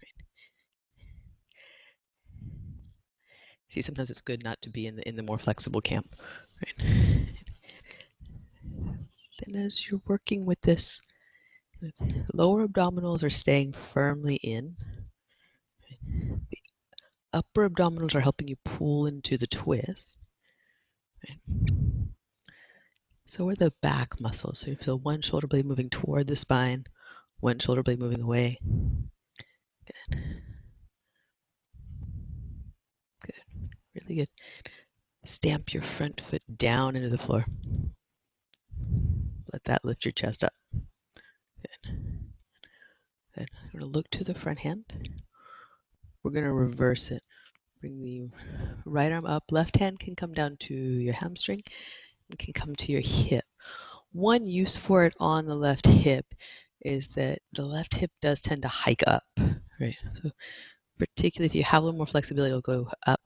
Right. See, sometimes it's good not to be in the in the more flexible camp. Right. Then, as you're working with this Lower abdominals are staying firmly in. The upper abdominals are helping you pull into the twist. So we're the back muscles. So you feel one shoulder blade moving toward the spine, one shoulder blade moving away. Good. Good. Really good. Stamp your front foot down into the floor. Let that lift your chest up. Good. Good. I'm going to look to the front hand. We're going to reverse it. Bring the right arm up. Left hand can come down to your hamstring and can come to your hip. One use for it on the left hip is that the left hip does tend to hike up, right? So particularly if you have a little more flexibility, it'll go up.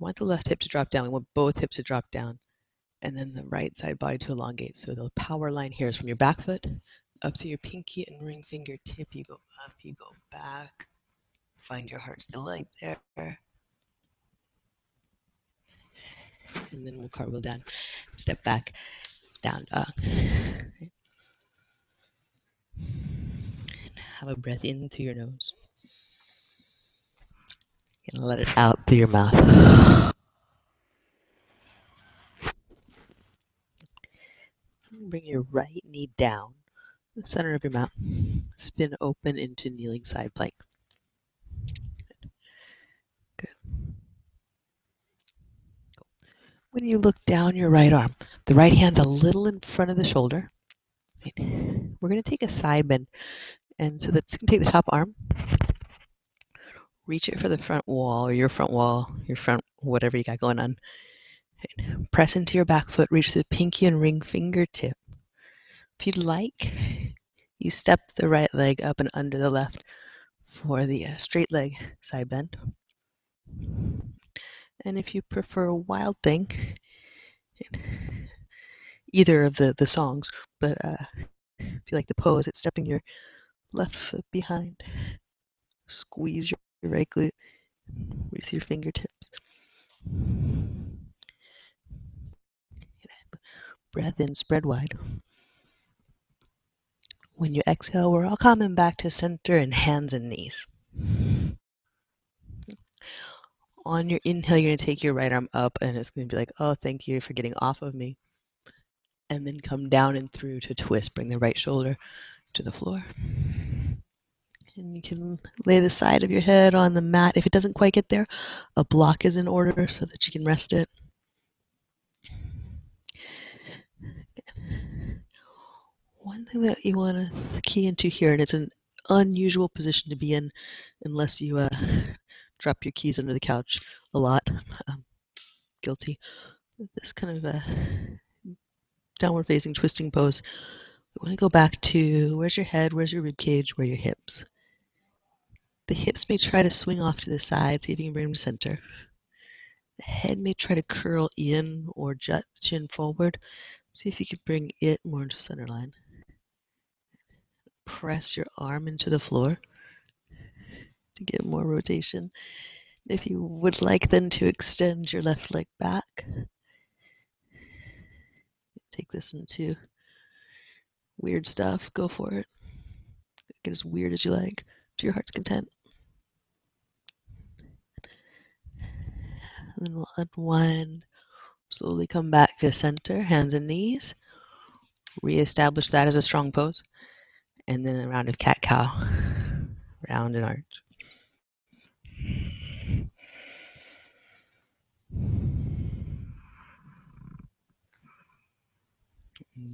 We want the left hip to drop down. We want both hips to drop down. And then the right side body to elongate. So the power line here is from your back foot up to your pinky and ring finger tip. You go up, you go back. Find your heart still like there. And then we'll cartwheel down. Step back, down dog. Have a breath in through your nose. And let it out through your mouth. Bring your right knee down the center of your mat. Spin open into kneeling side plank. Good. Good. When you look down your right arm, the right hand's a little in front of the shoulder. We're going to take a side bend. And so that's going to take the top arm, reach it for the front wall or your front wall, your front, whatever you got going on. Press into your back foot, reach the pinky and ring fingertip. If you'd like, you step the right leg up and under the left for the uh, straight leg side bend. And if you prefer a wild thing, either of the, the songs, but uh, if you like the pose, it's stepping your left foot behind. Squeeze your right glute with your fingertips. Breath in, spread wide. When you exhale, we're all coming back to center and hands and knees. On your inhale, you're going to take your right arm up and it's going to be like, oh, thank you for getting off of me. And then come down and through to twist. Bring the right shoulder to the floor. And you can lay the side of your head on the mat. If it doesn't quite get there, a block is in order so that you can rest it. one thing that you want to key into here, and it's an unusual position to be in unless you uh, drop your keys under the couch a lot. Um, guilty. This kind of uh, downward facing twisting pose. We want to go back to where's your head, where's your rib cage, where your hips. The hips may try to swing off to the side, see if you can bring them to center. The head may try to curl in or jut chin forward. See if you can bring it more into center line. Press your arm into the floor to get more rotation. If you would like then to extend your left leg back, take this into weird stuff, go for it. Get as weird as you like, to your heart's content. And then we'll unwind, slowly come back to center, hands and knees. Reestablish that as a strong pose. And then a round of cat cow, round and arch.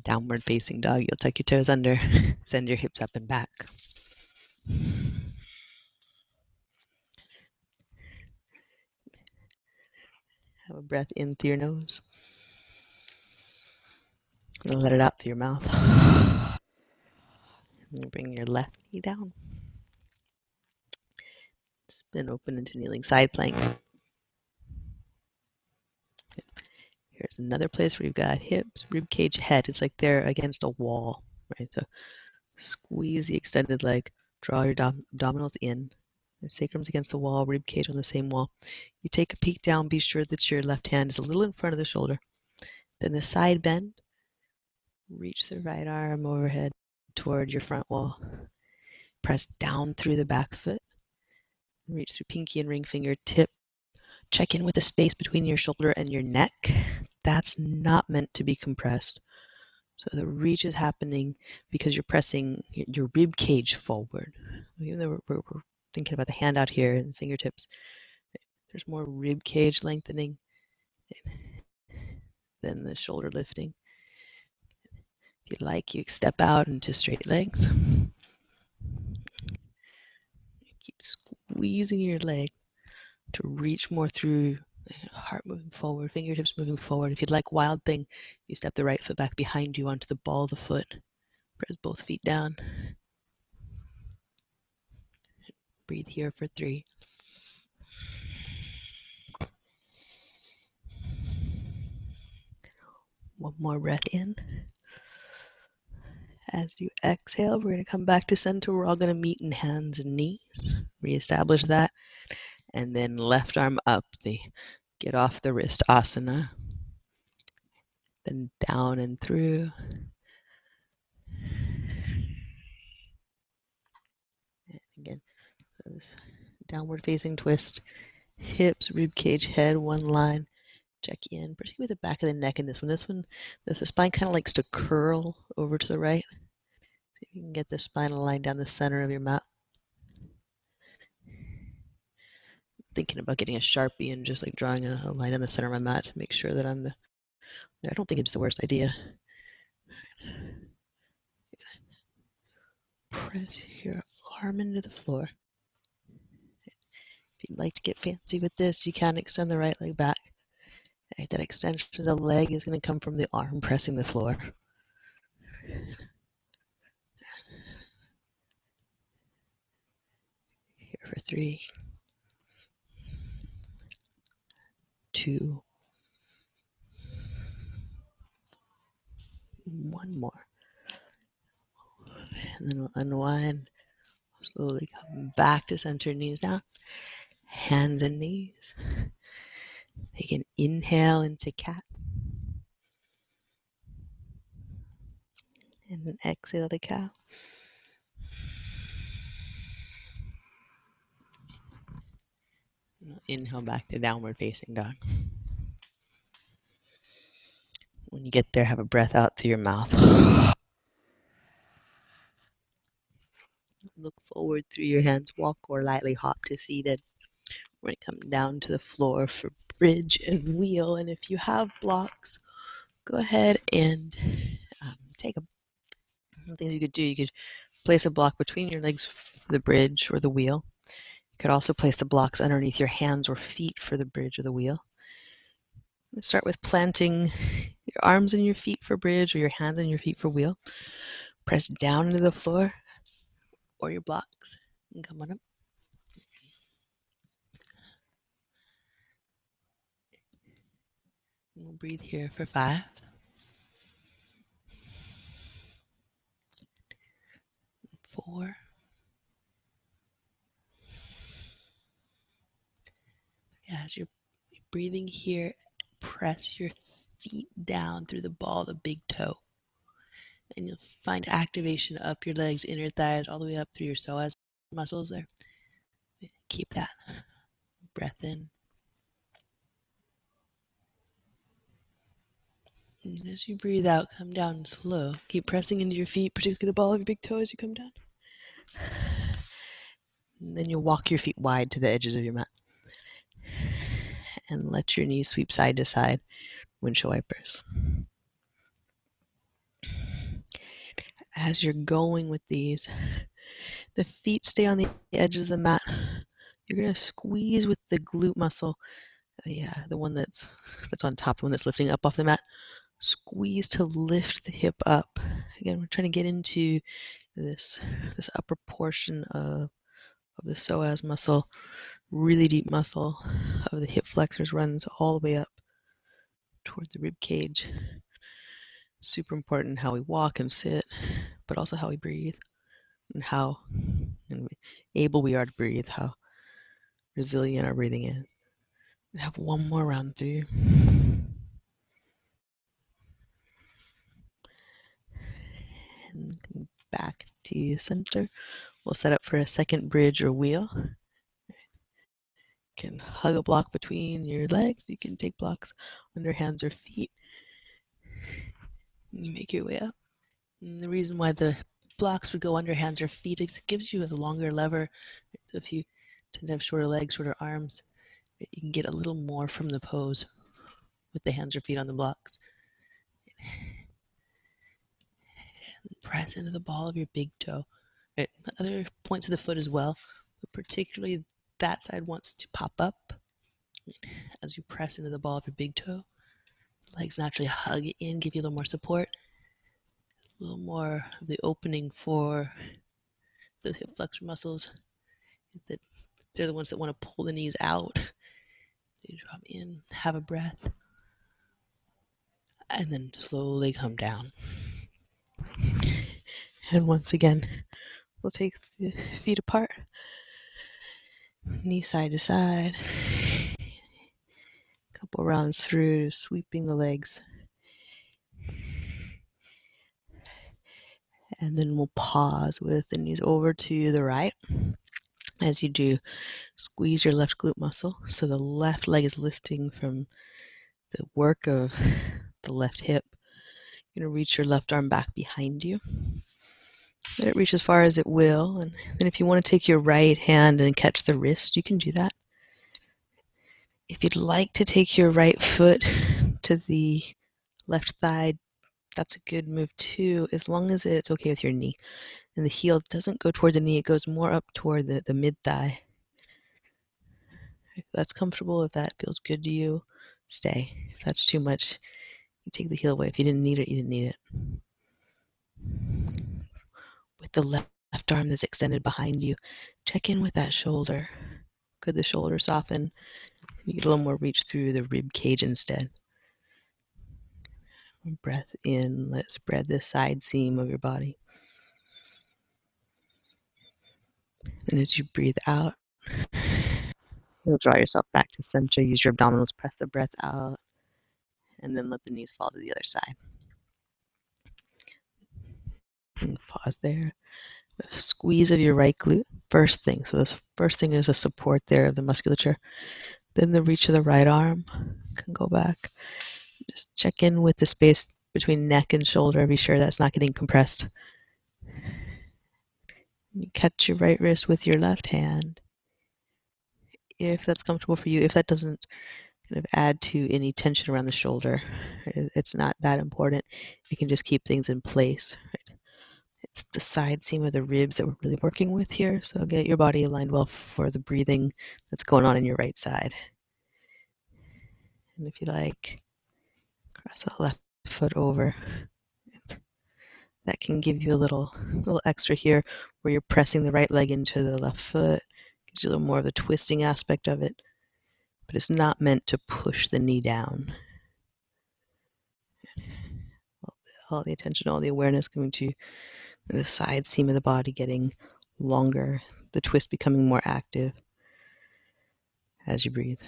Downward facing dog. You'll tuck your toes under, send your hips up and back. Have a breath in through your nose. And let it out through your mouth. And bring your left knee down. Spin open into kneeling side plank. Here's another place where you've got hips, rib cage, head. It's like they're against a wall, right? So squeeze the extended leg, draw your dom- abdominals in. Your sacrum's against the wall, rib cage on the same wall. You take a peek down, be sure that your left hand is a little in front of the shoulder. Then the side bend. Reach the right arm overhead toward your front wall. Press down through the back foot. Reach through pinky and ring finger tip. Check in with the space between your shoulder and your neck. That's not meant to be compressed. So the reach is happening because you're pressing your rib cage forward. Even though we're, we're thinking about the hand out here and fingertips, there's more rib cage lengthening than the shoulder lifting. If you like, you step out into straight legs. Keep squeezing your leg to reach more through heart moving forward, fingertips moving forward. If you'd like wild thing, you step the right foot back behind you onto the ball of the foot. Press both feet down. Breathe here for three. One more breath in. As you exhale, we're going to come back to center. We're all going to meet in hands and knees. Reestablish that. And then left arm up, the get off the wrist asana. Then down and through. And again, this downward facing twist. Hips, rib cage, head, one line. Check in, particularly the back of the neck in this one. This one, the, spine kind of likes to curl over to the right. If you can get the spinal line down the center of your mat. Thinking about getting a sharpie and just like drawing a, a line in the center of my mat to make sure that I'm the. I don't think it's the worst idea. Press your arm into the floor. If you'd like to get fancy with this, you can extend the right leg back. That extension of the leg is going to come from the arm pressing the floor. Here for three, two, one more. And then we'll unwind. Slowly come back to center, knees down, hands and knees. Take an inhale into cat. And then exhale to cow. Inhale back to downward facing dog. When you get there, have a breath out through your mouth. Look forward through your hands, walk or lightly hop to seated. We're going to come down to the floor for bridge and wheel. And if you have blocks, go ahead and um, take a things you could do. You could place a block between your legs for the bridge or the wheel. You could also place the blocks underneath your hands or feet for the bridge or the wheel. Start with planting your arms and your feet for bridge or your hands and your feet for wheel. Press down into the floor or your blocks and come on up. We'll breathe here for five. Four. As you're breathing here, press your feet down through the ball of the big toe. And you'll find activation up your legs, inner thighs, all the way up through your psoas muscles there. Keep that breath in. And as you breathe out, come down slow. Keep pressing into your feet, particularly the ball of your big toe as you come down. And then you'll walk your feet wide to the edges of your mat. And let your knees sweep side to side, windshield wipers. As you're going with these, the feet stay on the edge of the mat. You're gonna squeeze with the glute muscle, yeah, the one that's that's on top, the one that's lifting up off the mat. Squeeze to lift the hip up. Again, we're trying to get into this this upper portion of of the psoas muscle, really deep muscle of the hip flexors runs all the way up toward the rib cage. Super important how we walk and sit, but also how we breathe and how able we are to breathe, how resilient our breathing is. We have one more round through. And back to center. We'll set up for a second bridge or wheel. Can hug a block between your legs. You can take blocks under hands or feet. You make your way up. And the reason why the blocks would go under hands or feet is it gives you a longer lever. So if you tend to have shorter legs, shorter arms, you can get a little more from the pose with the hands or feet on the blocks. And press into the ball of your big toe. Right. Other points of the foot as well, but particularly that side wants to pop up as you press into the ball of your big toe. Legs naturally hug in, give you a little more support, a little more of the opening for the hip flexor muscles. That they're the ones that want to pull the knees out. You drop in, have a breath, and then slowly come down. And once again, we'll take the feet apart, knee side to side, A couple rounds through, sweeping the legs. And then we'll pause with the knees over to the right. As you do, squeeze your left glute muscle so the left leg is lifting from the work of the left hip. You're going to reach your left arm back behind you. Let it reach as far as it will. And then if you want to take your right hand and catch the wrist, you can do that. If you'd like to take your right foot to the left thigh, that's a good move too, as long as it's okay with your knee. And the heel doesn't go toward the knee, it goes more up toward the, the mid thigh. If that's comfortable, if that feels good to you, stay. If that's too much, you take the heel away. If you didn't need it, you didn't need it. With the left, left arm that's extended behind you, check in with that shoulder. Could the shoulder soften? You get a little more reach through the rib cage instead. Breath in, Let's spread the side seam of your body. And as you breathe out, you'll draw yourself back to center. Use your abdominals, press the breath out, and then let the knees fall to the other side. Pause there. Squeeze of your right glute, first thing. So, this first thing is a support there of the musculature. Then the reach of the right arm can go back. Just check in with the space between neck and shoulder. Be sure that's not getting compressed. You catch your right wrist with your left hand. If that's comfortable for you, if that doesn't kind of add to any tension around the shoulder, it's not that important. It can just keep things in place. It's the side seam of the ribs that we're really working with here. So get your body aligned well for the breathing that's going on in your right side. And if you like, cross the left foot over. That can give you a little, little extra here where you're pressing the right leg into the left foot. Gives you a little more of the twisting aspect of it, but it's not meant to push the knee down. All the attention, all the awareness coming to the side seam of the body getting longer, the twist becoming more active as you breathe.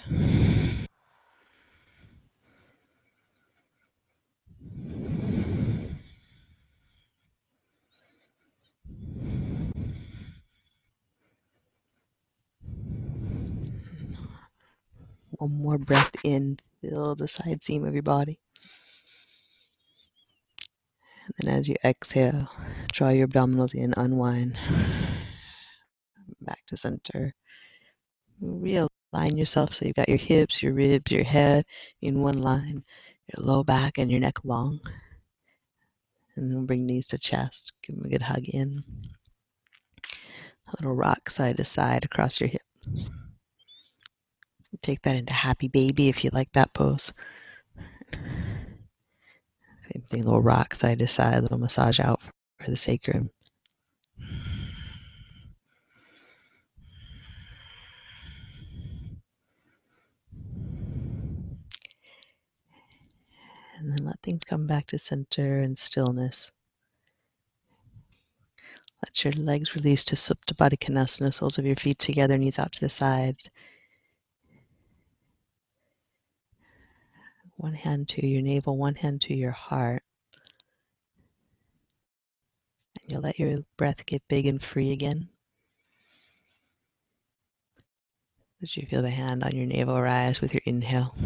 One more breath in, fill the side seam of your body. And then as you exhale, draw your abdominals in, unwind. Back to center. Realign yourself so you've got your hips, your ribs, your head in one line, your low back and your neck long. And then bring knees to chest. Give them a good hug in. A little rock side to side across your hips. Take that into happy baby if you like that pose. Same thing, little rock side to side, little massage out for the sacrum. And then let things come back to center and stillness. Let your legs release to Supta Konasana, soles of your feet together, knees out to the sides. One hand to your navel, one hand to your heart. And you'll let your breath get big and free again. As you feel the hand on your navel rise with your inhale.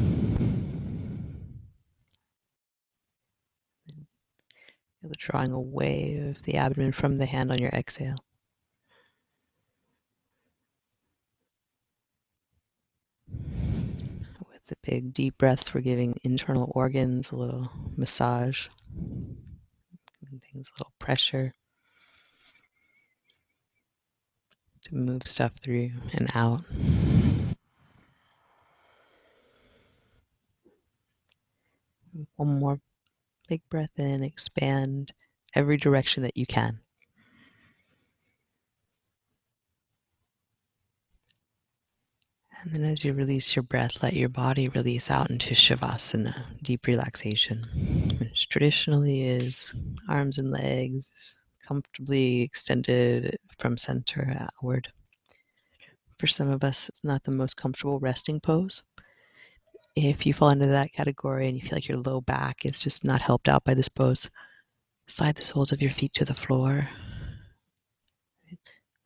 Feel the drawing away of the abdomen from the hand on your exhale. The big deep breaths, we're giving internal organs a little massage, giving things a little pressure to move stuff through and out. One more big breath in, expand every direction that you can. And then as you release your breath, let your body release out into Shavasana, deep relaxation, which traditionally is arms and legs comfortably extended from center outward. For some of us, it's not the most comfortable resting pose. If you fall into that category and you feel like your low back is just not helped out by this pose, slide the soles of your feet to the floor.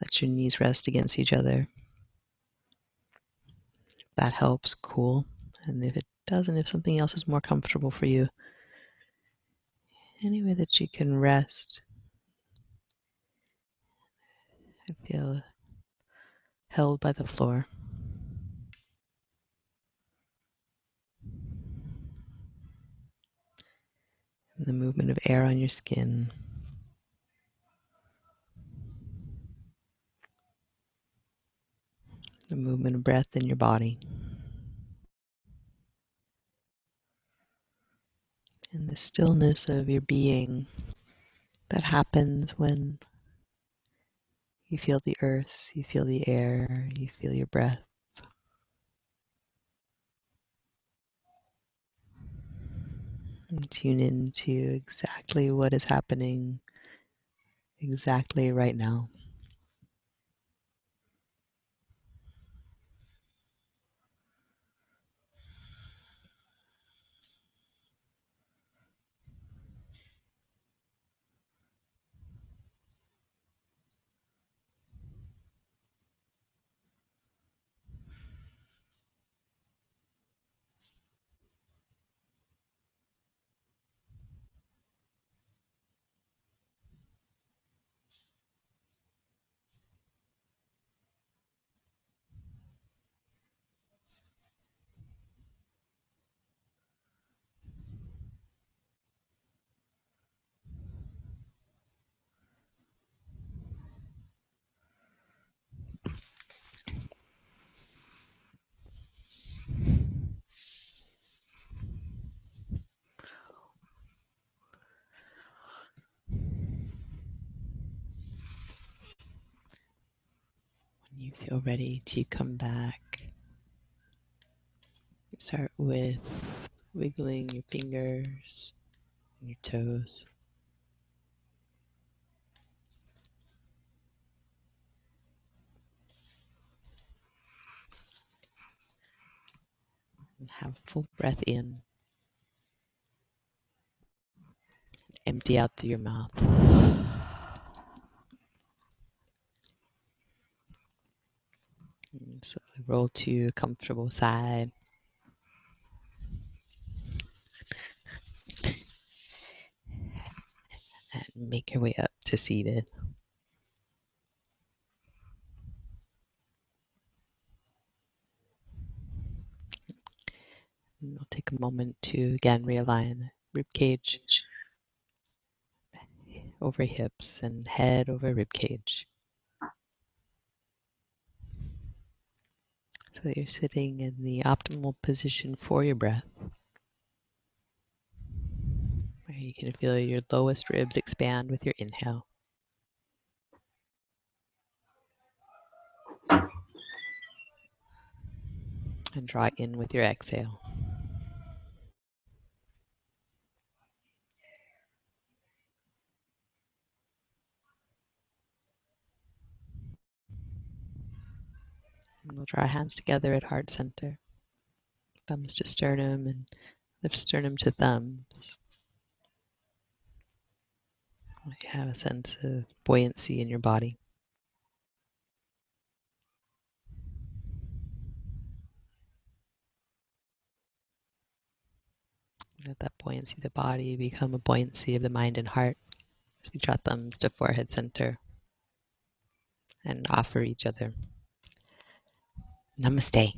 Let your knees rest against each other. That helps, cool. And if it doesn't, if something else is more comfortable for you, any way that you can rest and feel held by the floor. And the movement of air on your skin. The movement of breath in your body. And the stillness of your being that happens when you feel the earth, you feel the air, you feel your breath. And tune into exactly what is happening exactly right now. Feel ready to come back, start with wiggling your fingers and your toes. Have full breath in. Empty out through your mouth. Slowly roll to comfortable side. And make your way up to seated. And we'll take a moment to again realign rib cage over hips and head over rib cage. So that you're sitting in the optimal position for your breath. Where you can feel your lowest ribs expand with your inhale. And draw in with your exhale. And we'll draw hands together at heart center. Thumbs to sternum and lift sternum to thumbs. You have a sense of buoyancy in your body. Let that buoyancy of the body become a buoyancy of the mind and heart as we draw thumbs to forehead center and offer each other Namaste.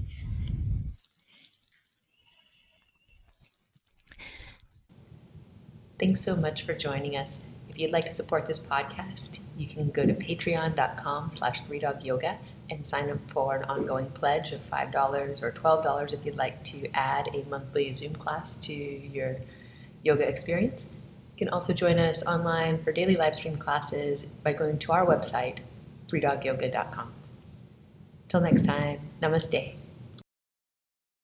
Thanks so much for joining us. If you'd like to support this podcast, you can go to patreon.com slash three dog yoga and sign up for an ongoing pledge of $5 or $12 if you'd like to add a monthly Zoom class to your yoga experience. You can also join us online for daily live stream classes by going to our website, threedogyoga.com. Till next time, namaste.